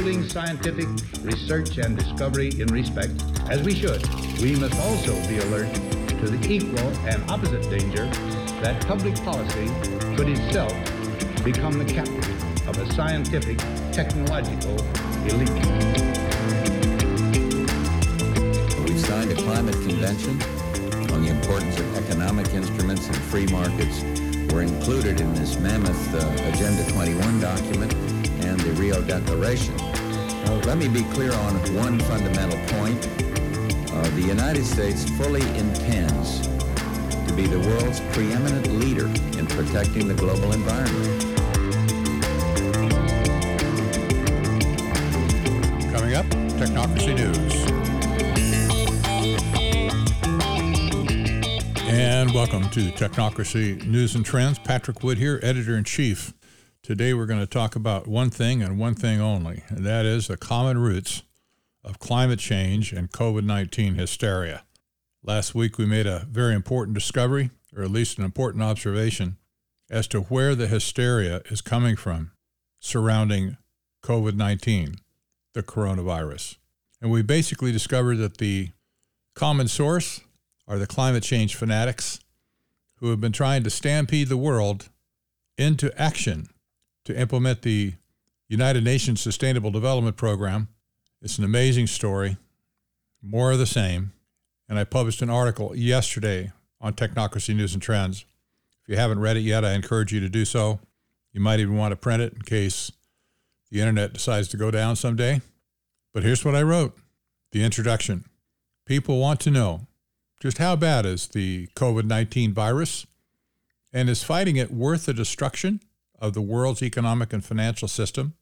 upholding scientific research and discovery in respect, as we should, we must also be alert to the equal and opposite danger that public policy could itself become the captive of a scientific, technological elite. We've signed a climate convention on the importance of economic instruments and free markets were included in this mammoth uh, Agenda 21 document and the Rio Declaration. Let me be clear on one fundamental point. Uh, the United States fully intends to be the world's preeminent leader in protecting the global environment. Coming up, Technocracy News. And welcome to Technocracy News and Trends. Patrick Wood here, editor in chief. Today we're going to talk about one thing and one thing only, and that is the common roots of climate change and COVID 19 hysteria. Last week we made a very important discovery, or at least an important observation, as to where the hysteria is coming from surrounding COVID 19, the coronavirus. And we basically discovered that the common source are the climate change fanatics who have been trying to stampede the world into action to implement the United Nations Sustainable Development Program. It's an amazing story, more of the same. And I published an article yesterday on Technocracy News and Trends. If you haven't read it yet, I encourage you to do so. You might even want to print it in case the internet decides to go down someday. But here's what I wrote the introduction. People want to know just how bad is the COVID 19 virus? And is fighting it worth the destruction of the world's economic and financial system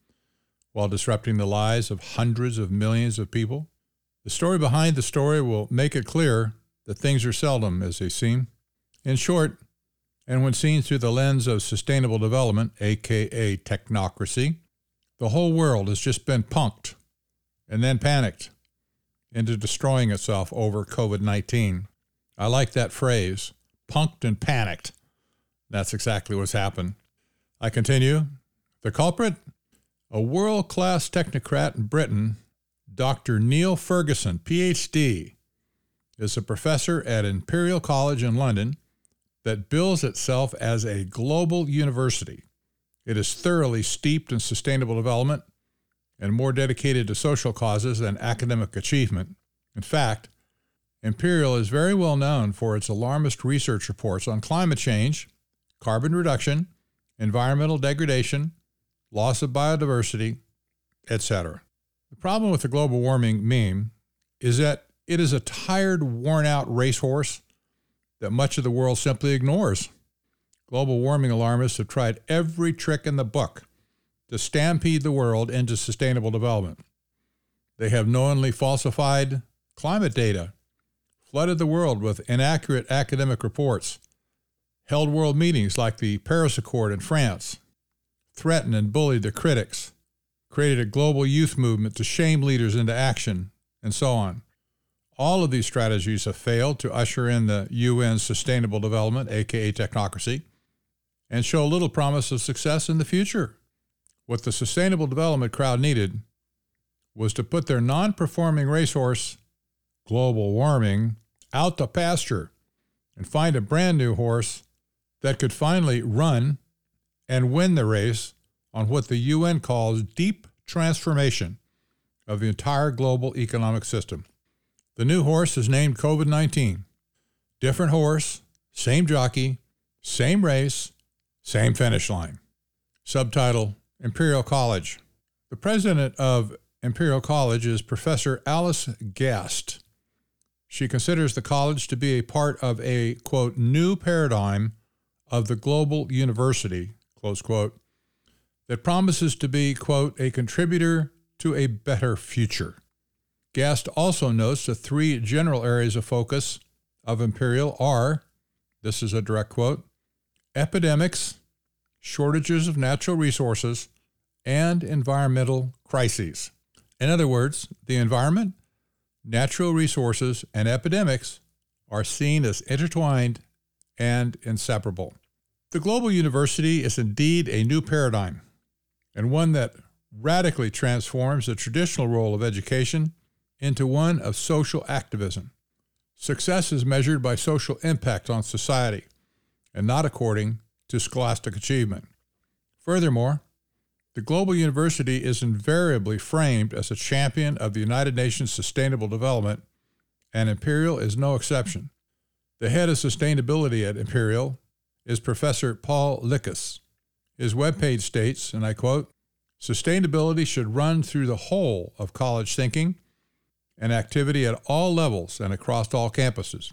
while disrupting the lives of hundreds of millions of people? The story behind the story will make it clear that things are seldom as they seem. In short, and when seen through the lens of sustainable development, aka technocracy, the whole world has just been punked and then panicked into destroying itself over COVID 19. I like that phrase, punked and panicked. That's exactly what's happened. I continue. The culprit? A world class technocrat in Britain, Dr. Neil Ferguson, PhD, is a professor at Imperial College in London that bills itself as a global university. It is thoroughly steeped in sustainable development and more dedicated to social causes than academic achievement. In fact, Imperial is very well known for its alarmist research reports on climate change, carbon reduction, environmental degradation, loss of biodiversity, etc. The problem with the global warming meme is that it is a tired, worn out racehorse that much of the world simply ignores. Global warming alarmists have tried every trick in the book to stampede the world into sustainable development. They have knowingly falsified climate data, flooded the world with inaccurate academic reports, held world meetings like the Paris Accord in France, threatened and bullied the critics, created a global youth movement to shame leaders into action, and so on. All of these strategies have failed to usher in the UN Sustainable Development, aka technocracy, and show little promise of success in the future. What the Sustainable Development crowd needed was to put their non performing racehorse, global warming, out to pasture and find a brand new horse that could finally run and win the race on what the UN calls deep transformation of the entire global economic system. The new horse is named COVID 19. Different horse, same jockey, same race, same finish line. Subtitle Imperial College. The president of Imperial College is Professor Alice Gast. She considers the college to be a part of a, quote, new paradigm of the global university, close quote, that promises to be, quote, a contributor to a better future. Gast also notes the three general areas of focus of Imperial are, this is a direct quote, epidemics, shortages of natural resources, and environmental crises. In other words, the environment, natural resources, and epidemics are seen as intertwined and inseparable. The global university is indeed a new paradigm, and one that radically transforms the traditional role of education into one of social activism. Success is measured by social impact on society and not according to scholastic achievement. Furthermore, the global university is invariably framed as a champion of the United Nations Sustainable Development, and Imperial is no exception. The head of sustainability at Imperial is Professor Paul Lickiss. His webpage states, and I quote, Sustainability should run through the whole of college thinking and activity at all levels and across all campuses.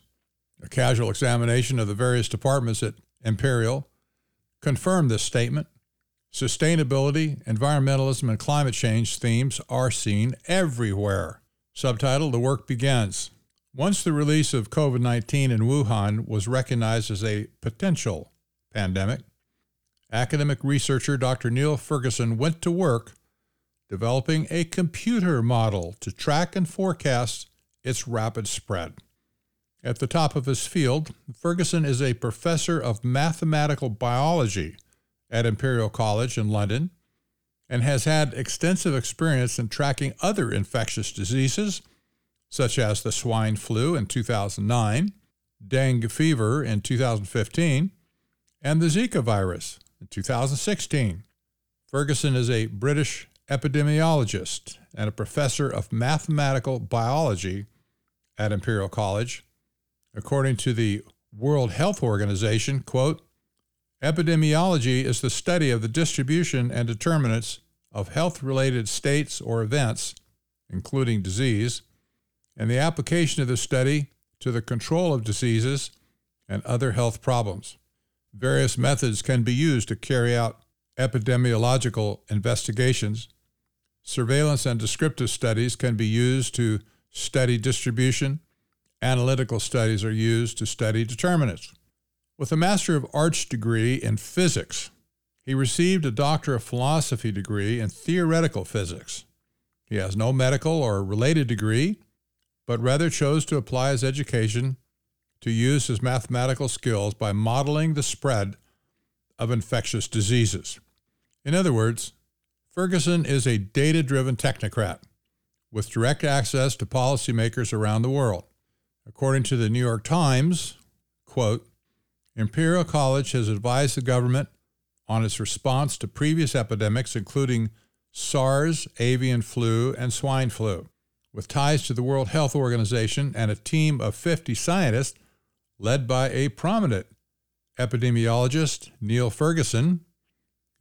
A casual examination of the various departments at Imperial confirmed this statement. Sustainability, environmentalism, and climate change themes are seen everywhere. Subtitle The Work Begins. Once the release of COVID 19 in Wuhan was recognized as a potential pandemic, academic researcher Dr. Neil Ferguson went to work developing a computer model to track and forecast its rapid spread. At the top of his field, Ferguson is a professor of mathematical biology at Imperial College in London and has had extensive experience in tracking other infectious diseases, such as the swine flu in 2009, dengue fever in 2015, and the Zika virus in 2016. Ferguson is a British epidemiologist and a professor of mathematical biology at Imperial College. According to the World Health Organization, quote, epidemiology is the study of the distribution and determinants of health-related states or events, including disease, and the application of the study to the control of diseases and other health problems. Various methods can be used to carry out epidemiological investigations. Surveillance and descriptive studies can be used to study distribution. Analytical studies are used to study determinants. With a Master of Arts degree in physics, he received a Doctor of Philosophy degree in theoretical physics. He has no medical or related degree, but rather chose to apply his education to use his mathematical skills by modeling the spread of infectious diseases. In other words, Ferguson is a data driven technocrat with direct access to policymakers around the world. According to the New York Times, quote, Imperial College has advised the government on its response to previous epidemics, including SARS, avian flu, and swine flu. With ties to the World Health Organization and a team of 50 scientists, led by a prominent epidemiologist, Neil Ferguson,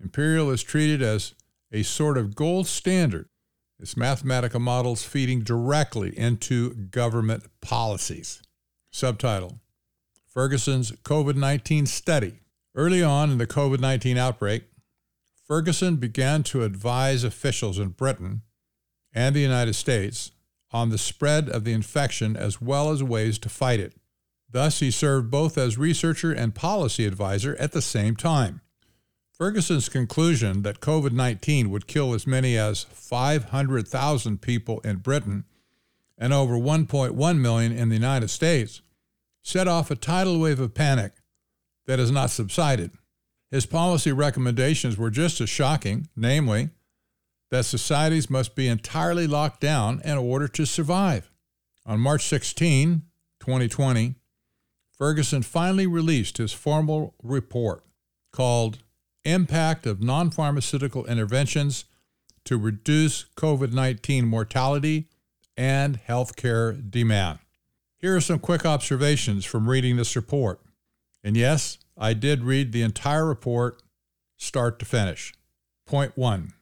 Imperial is treated as a sort of gold standard. Its mathematical models feeding directly into government policies. Subtitle Ferguson's COVID 19 study. Early on in the COVID 19 outbreak, Ferguson began to advise officials in Britain and the United States on the spread of the infection as well as ways to fight it. Thus, he served both as researcher and policy advisor at the same time. Ferguson's conclusion that COVID 19 would kill as many as 500,000 people in Britain and over 1.1 million in the United States set off a tidal wave of panic that has not subsided. His policy recommendations were just as shocking, namely, that societies must be entirely locked down in order to survive. On March 16, 2020, Ferguson finally released his formal report called Impact of Non Pharmaceutical Interventions to Reduce COVID 19 Mortality and Healthcare Demand. Here are some quick observations from reading this report. And yes, I did read the entire report, start to finish. Point one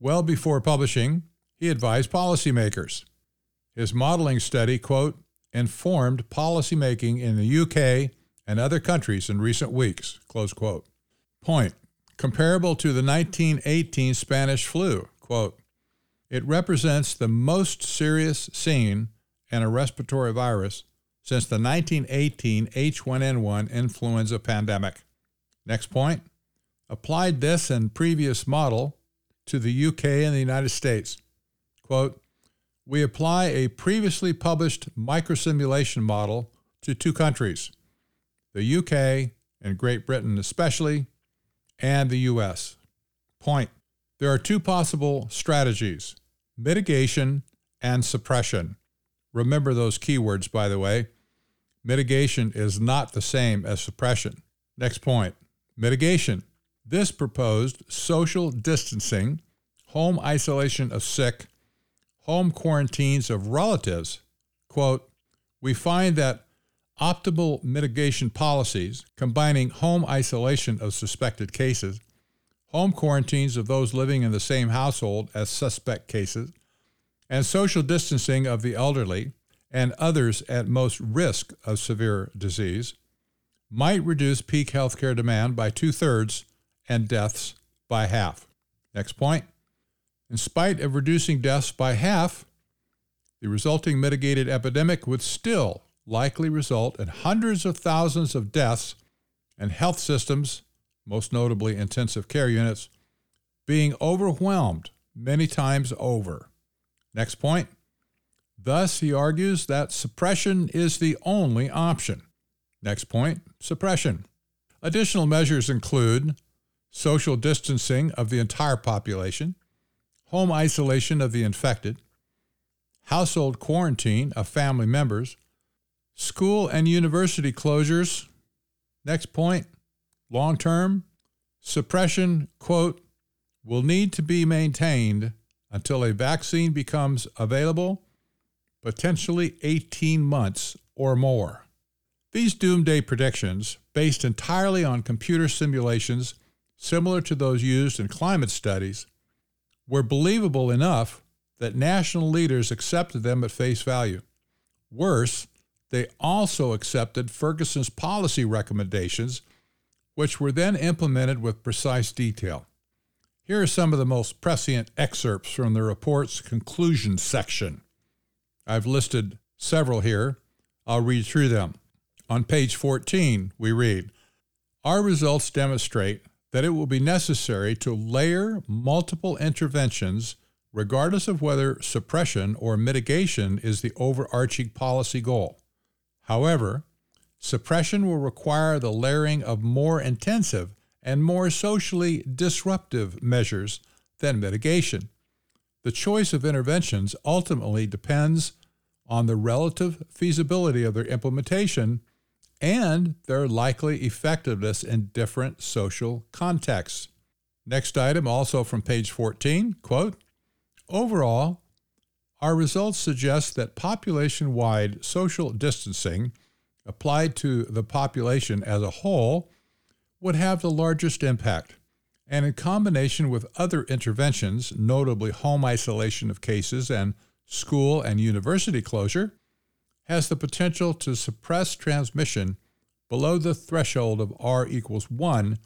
Well before publishing, he advised policymakers. His modeling study, quote, informed policymaking in the UK and other countries in recent weeks. Close quote. Point. Comparable to the 1918 Spanish flu, quote, it represents the most serious seen in a respiratory virus since the 1918 H1N1 influenza pandemic. Next point. Applied this and previous model to the UK and the United States. Quote, we apply a previously published microsimulation model to two countries, the UK and Great Britain especially, and the US. Point There are two possible strategies mitigation and suppression. Remember those keywords, by the way. Mitigation is not the same as suppression. Next point mitigation. This proposed social distancing, home isolation of sick, home quarantines of relatives, quote, we find that optimal mitigation policies combining home isolation of suspected cases, home quarantines of those living in the same household as suspect cases, and social distancing of the elderly and others at most risk of severe disease might reduce peak healthcare demand by two thirds and deaths by half. Next point. In spite of reducing deaths by half, the resulting mitigated epidemic would still likely result in hundreds of thousands of deaths and health systems, most notably intensive care units, being overwhelmed many times over. Next point. Thus, he argues that suppression is the only option. Next point suppression. Additional measures include social distancing of the entire population, home isolation of the infected, household quarantine of family members, school and university closures. Next point long term, suppression, quote, will need to be maintained until a vaccine becomes available, potentially 18 months or more. These doomsday predictions, based entirely on computer simulations similar to those used in climate studies, were believable enough that national leaders accepted them at face value. Worse, they also accepted Ferguson's policy recommendations, which were then implemented with precise detail. Here are some of the most prescient excerpts from the report's conclusion section. I've listed several here. I'll read through them. On page 14, we read Our results demonstrate that it will be necessary to layer multiple interventions, regardless of whether suppression or mitigation is the overarching policy goal. However, suppression will require the layering of more intensive and more socially disruptive measures than mitigation. The choice of interventions ultimately depends on the relative feasibility of their implementation and their likely effectiveness in different social contexts. Next item, also from page 14, quote, Overall, our results suggest that population wide social distancing applied to the population as a whole would have the largest impact. And in combination with other interventions, notably home isolation of cases and school and university closure, has the potential to suppress transmission below the threshold of R equals 1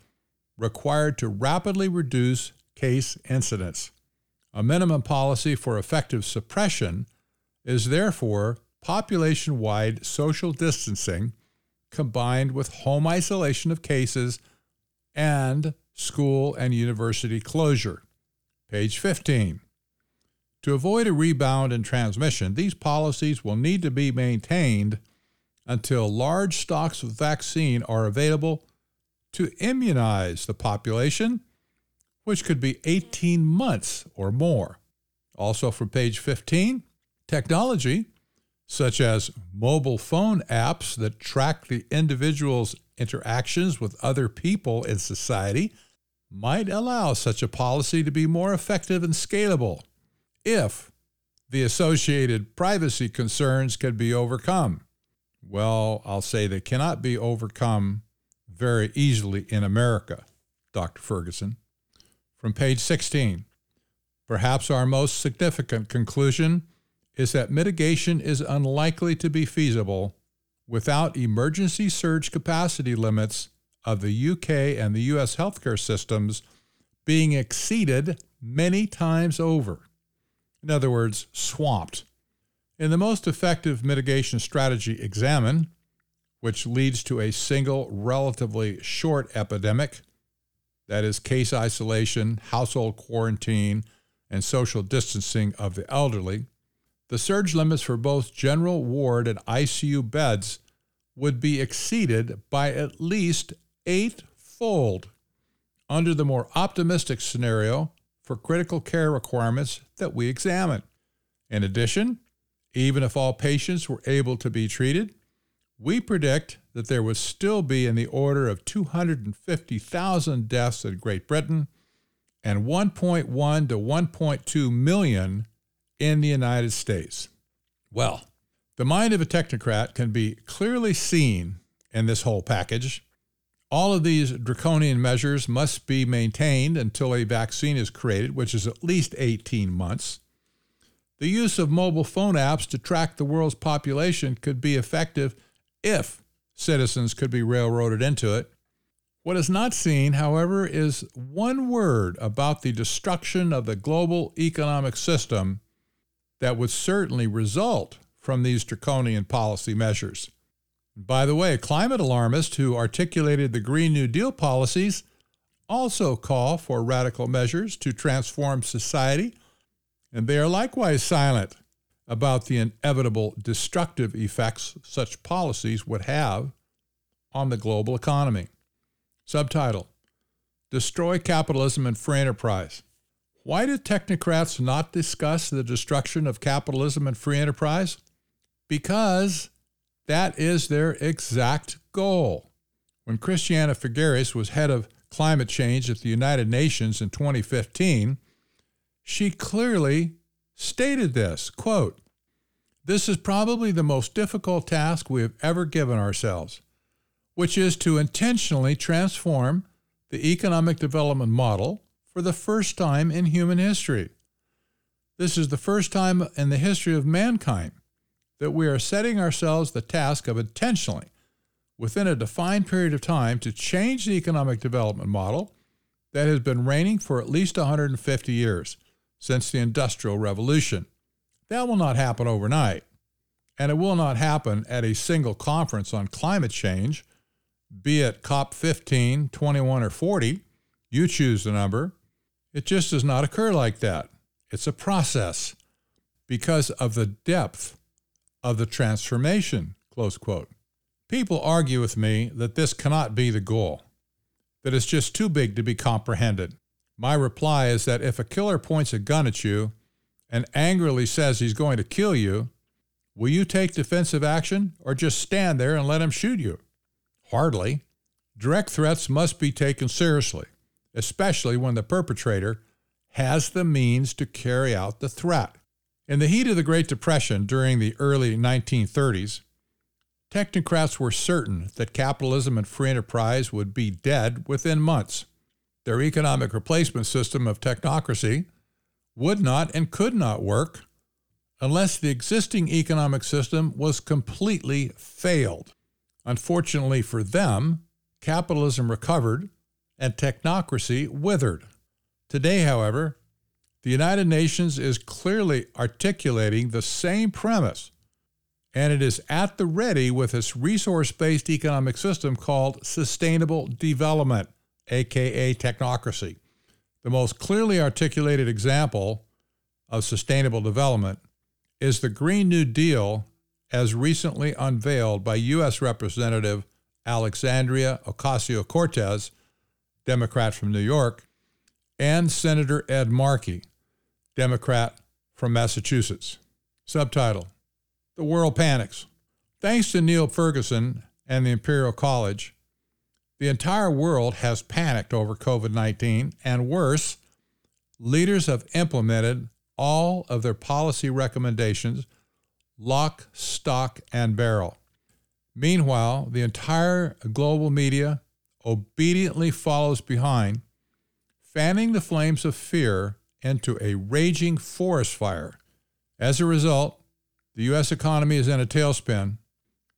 required to rapidly reduce case incidence. A minimum policy for effective suppression is therefore population wide social distancing combined with home isolation of cases and school and university closure. Page 15. To avoid a rebound in transmission, these policies will need to be maintained until large stocks of vaccine are available to immunize the population, which could be 18 months or more. Also, from page 15, technology such as mobile phone apps that track the individual's interactions with other people in society, might allow such a policy to be more effective and scalable if the associated privacy concerns can be overcome. Well, I'll say they cannot be overcome very easily in America, Dr. Ferguson. From page 16, perhaps our most significant conclusion is that mitigation is unlikely to be feasible without emergency surge capacity limits of the UK and the US healthcare systems being exceeded many times over. In other words, swamped. In the most effective mitigation strategy examined, which leads to a single relatively short epidemic, that is, case isolation, household quarantine, and social distancing of the elderly, the surge limits for both general ward and ICU beds would be exceeded by at least eightfold. Under the more optimistic scenario for critical care requirements that we examine. In addition, even if all patients were able to be treated, we predict that there would still be in the order of 250,000 deaths in Great Britain and 1.1 to 1.2 million in the United States. Well, the mind of a technocrat can be clearly seen in this whole package. All of these draconian measures must be maintained until a vaccine is created, which is at least 18 months. The use of mobile phone apps to track the world's population could be effective if citizens could be railroaded into it. What is not seen, however, is one word about the destruction of the global economic system that would certainly result from these draconian policy measures. By the way, climate alarmists who articulated the Green New Deal policies also call for radical measures to transform society, and they are likewise silent about the inevitable destructive effects such policies would have on the global economy. Subtitle Destroy Capitalism and Free Enterprise. Why did technocrats not discuss the destruction of capitalism and free enterprise? Because that is their exact goal. When Christiana Figueres was head of climate change at the United Nations in 2015, she clearly stated this quote, This is probably the most difficult task we have ever given ourselves, which is to intentionally transform the economic development model for the first time in human history. This is the first time in the history of mankind that we are setting ourselves the task of intentionally, within a defined period of time, to change the economic development model that has been reigning for at least 150 years since the Industrial Revolution. That will not happen overnight, and it will not happen at a single conference on climate change, be it COP 15, 21, or 40. You choose the number. It just does not occur like that. It's a process because of the depth of the transformation. Close quote. People argue with me that this cannot be the goal, that it's just too big to be comprehended. My reply is that if a killer points a gun at you and angrily says he's going to kill you, will you take defensive action or just stand there and let him shoot you? Hardly. Direct threats must be taken seriously, especially when the perpetrator has the means to carry out the threat. In the heat of the Great Depression during the early 1930s, technocrats were certain that capitalism and free enterprise would be dead within months. Their economic replacement system of technocracy would not and could not work unless the existing economic system was completely failed. Unfortunately for them, capitalism recovered and technocracy withered. Today, however, the United Nations is clearly articulating the same premise, and it is at the ready with its resource based economic system called sustainable development, aka technocracy. The most clearly articulated example of sustainable development is the Green New Deal as recently unveiled by U.S. Representative Alexandria Ocasio Cortez, Democrat from New York, and Senator Ed Markey, Democrat from Massachusetts. Subtitle The World Panics. Thanks to Neil Ferguson and the Imperial College, the entire world has panicked over COVID 19, and worse, leaders have implemented all of their policy recommendations lock, stock, and barrel. Meanwhile, the entire global media obediently follows behind, fanning the flames of fear into a raging forest fire. As a result, the U.S. economy is in a tailspin.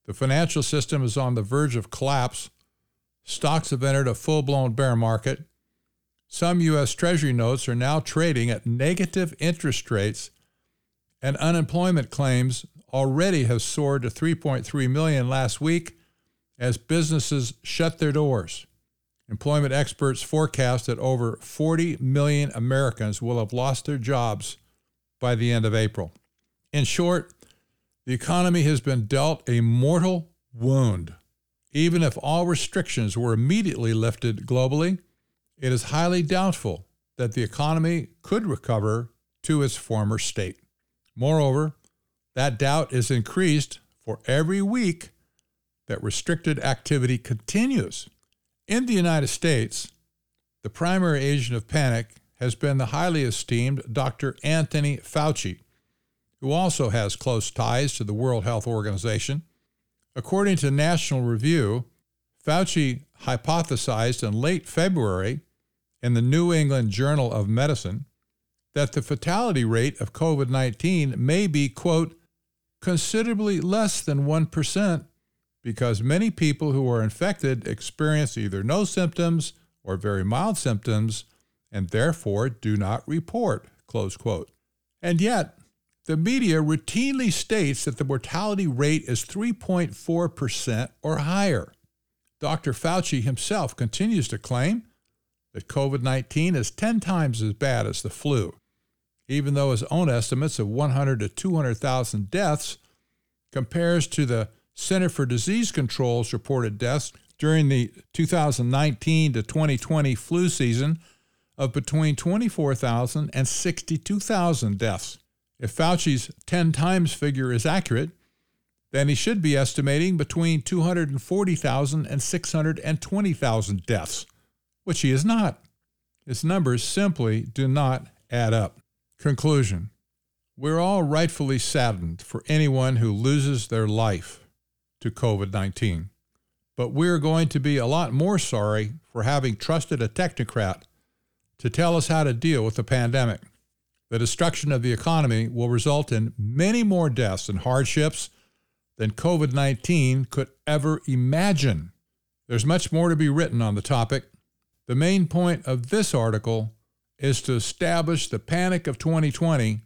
The financial system is on the verge of collapse. Stocks have entered a full blown bear market. Some U.S. Treasury notes are now trading at negative interest rates, and unemployment claims already have soared to 3.3 million last week as businesses shut their doors. Employment experts forecast that over 40 million Americans will have lost their jobs by the end of April. In short, the economy has been dealt a mortal wound. Even if all restrictions were immediately lifted globally, it is highly doubtful that the economy could recover to its former state. Moreover, that doubt is increased for every week that restricted activity continues. In the United States, the primary agent of panic has been the highly esteemed Dr. Anthony Fauci, who also has close ties to the World Health Organization. According to National Review, Fauci hypothesized in late February in the New England Journal of Medicine that the fatality rate of COVID 19 may be, quote, considerably less than 1% because many people who are infected experience either no symptoms or very mild symptoms and therefore do not report, close quote. And yet, the media routinely states that the mortality rate is 3.4% or higher. Dr. Fauci himself continues to claim that COVID 19 is 10 times as bad as the flu, even though his own estimates of 100 to 200,000 deaths compares to the Center for Disease Control's reported deaths during the 2019 to 2020 flu season of between 24,000 and 62,000 deaths. If Fauci's 10 times figure is accurate, then he should be estimating between 240,000 and 620,000 deaths which he is not. His numbers simply do not add up. Conclusion We're all rightfully saddened for anyone who loses their life to COVID 19, but we're going to be a lot more sorry for having trusted a technocrat to tell us how to deal with the pandemic. The destruction of the economy will result in many more deaths and hardships than COVID 19 could ever imagine. There's much more to be written on the topic, the main point of this article is to establish the Panic of 2020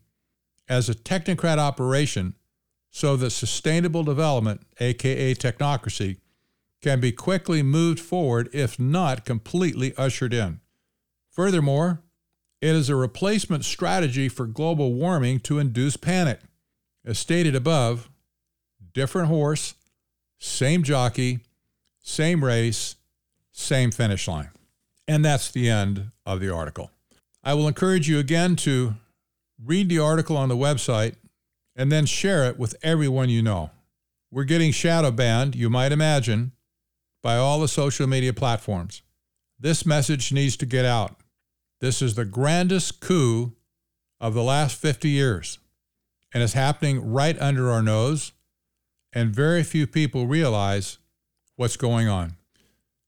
as a technocrat operation so that sustainable development, aka technocracy, can be quickly moved forward, if not completely ushered in. Furthermore, it is a replacement strategy for global warming to induce panic. As stated above, different horse, same jockey, same race, same finish line. And that's the end of the article. I will encourage you again to read the article on the website and then share it with everyone you know. We're getting shadow banned, you might imagine, by all the social media platforms. This message needs to get out. This is the grandest coup of the last 50 years, and it's happening right under our nose, and very few people realize what's going on.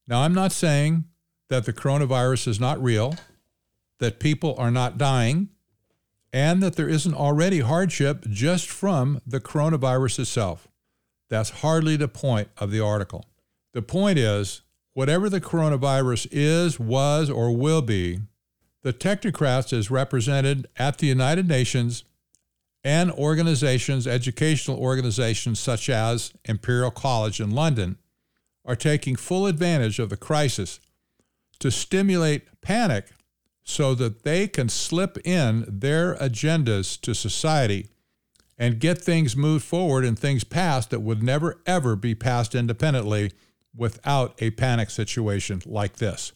Now, I'm not saying that the coronavirus is not real, that people are not dying, and that there isn't already hardship just from the coronavirus itself. That's hardly the point of the article. The point is, whatever the coronavirus is, was, or will be, the technocrats, as represented at the United Nations and organizations, educational organizations such as Imperial College in London, are taking full advantage of the crisis to stimulate panic so that they can slip in their agendas to society and get things moved forward and things passed that would never, ever be passed independently without a panic situation like this.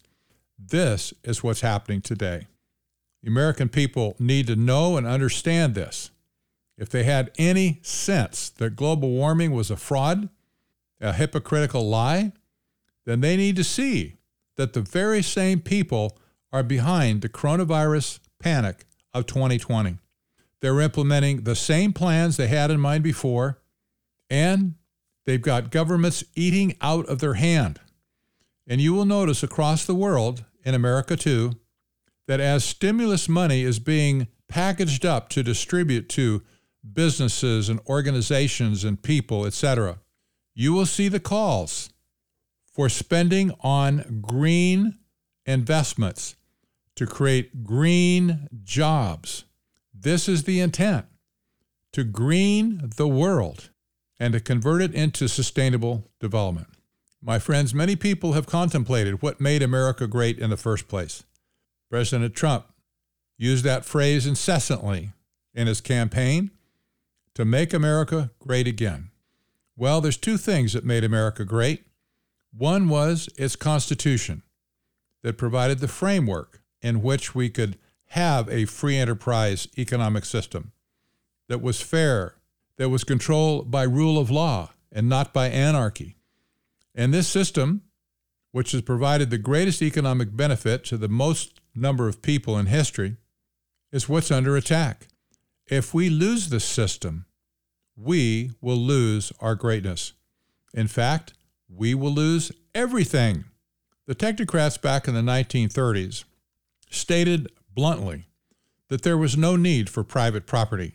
This is what's happening today. The American people need to know and understand this. If they had any sense that global warming was a fraud, a hypocritical lie, then they need to see that the very same people are behind the coronavirus panic of 2020. They're implementing the same plans they had in mind before, and they've got governments eating out of their hand. And you will notice across the world, in America too, that as stimulus money is being packaged up to distribute to businesses and organizations and people, etc., you will see the calls for spending on green investments to create green jobs. This is the intent to green the world and to convert it into sustainable development. My friends, many people have contemplated what made America great in the first place. President Trump used that phrase incessantly in his campaign to make America great again. Well, there's two things that made America great one was its Constitution that provided the framework in which we could have a free enterprise economic system that was fair, that was controlled by rule of law and not by anarchy. And this system, which has provided the greatest economic benefit to the most number of people in history, is what's under attack. If we lose this system, we will lose our greatness. In fact, we will lose everything. The technocrats back in the 1930s stated bluntly that there was no need for private property.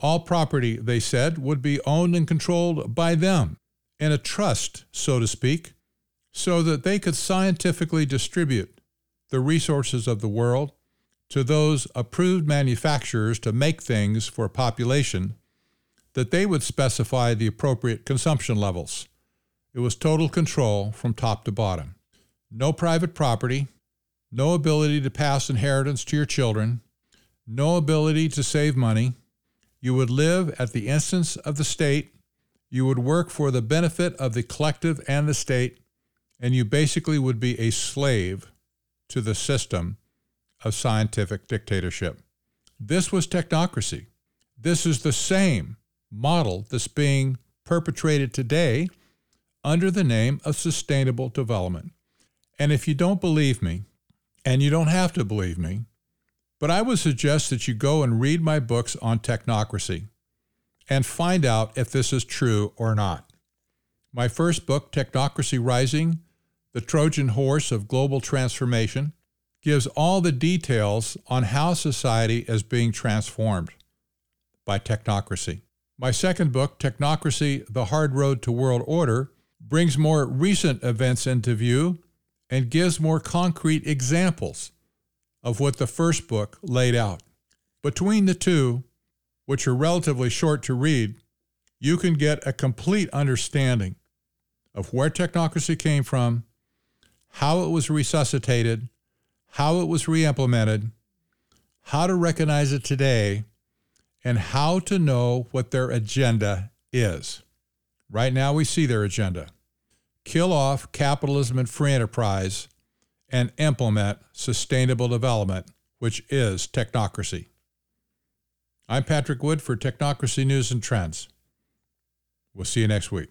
All property, they said, would be owned and controlled by them in a trust, so to speak, so that they could scientifically distribute the resources of the world to those approved manufacturers to make things for a population that they would specify the appropriate consumption levels. It was total control from top to bottom. No private property, no ability to pass inheritance to your children, no ability to save money. You would live at the instance of the state. You would work for the benefit of the collective and the state, and you basically would be a slave to the system of scientific dictatorship. This was technocracy. This is the same model that's being perpetrated today under the name of sustainable development. And if you don't believe me, and you don't have to believe me, but I would suggest that you go and read my books on technocracy and find out if this is true or not. My first book, Technocracy Rising The Trojan Horse of Global Transformation, gives all the details on how society is being transformed by technocracy. My second book, Technocracy The Hard Road to World Order, brings more recent events into view and gives more concrete examples of what the first book laid out. Between the two, which are relatively short to read, you can get a complete understanding of where technocracy came from, how it was resuscitated, how it was re implemented, how to recognize it today, and how to know what their agenda is. Right now, we see their agenda kill off capitalism and free enterprise, and implement sustainable development, which is technocracy. I'm Patrick Wood for Technocracy News and Trends. We'll see you next week.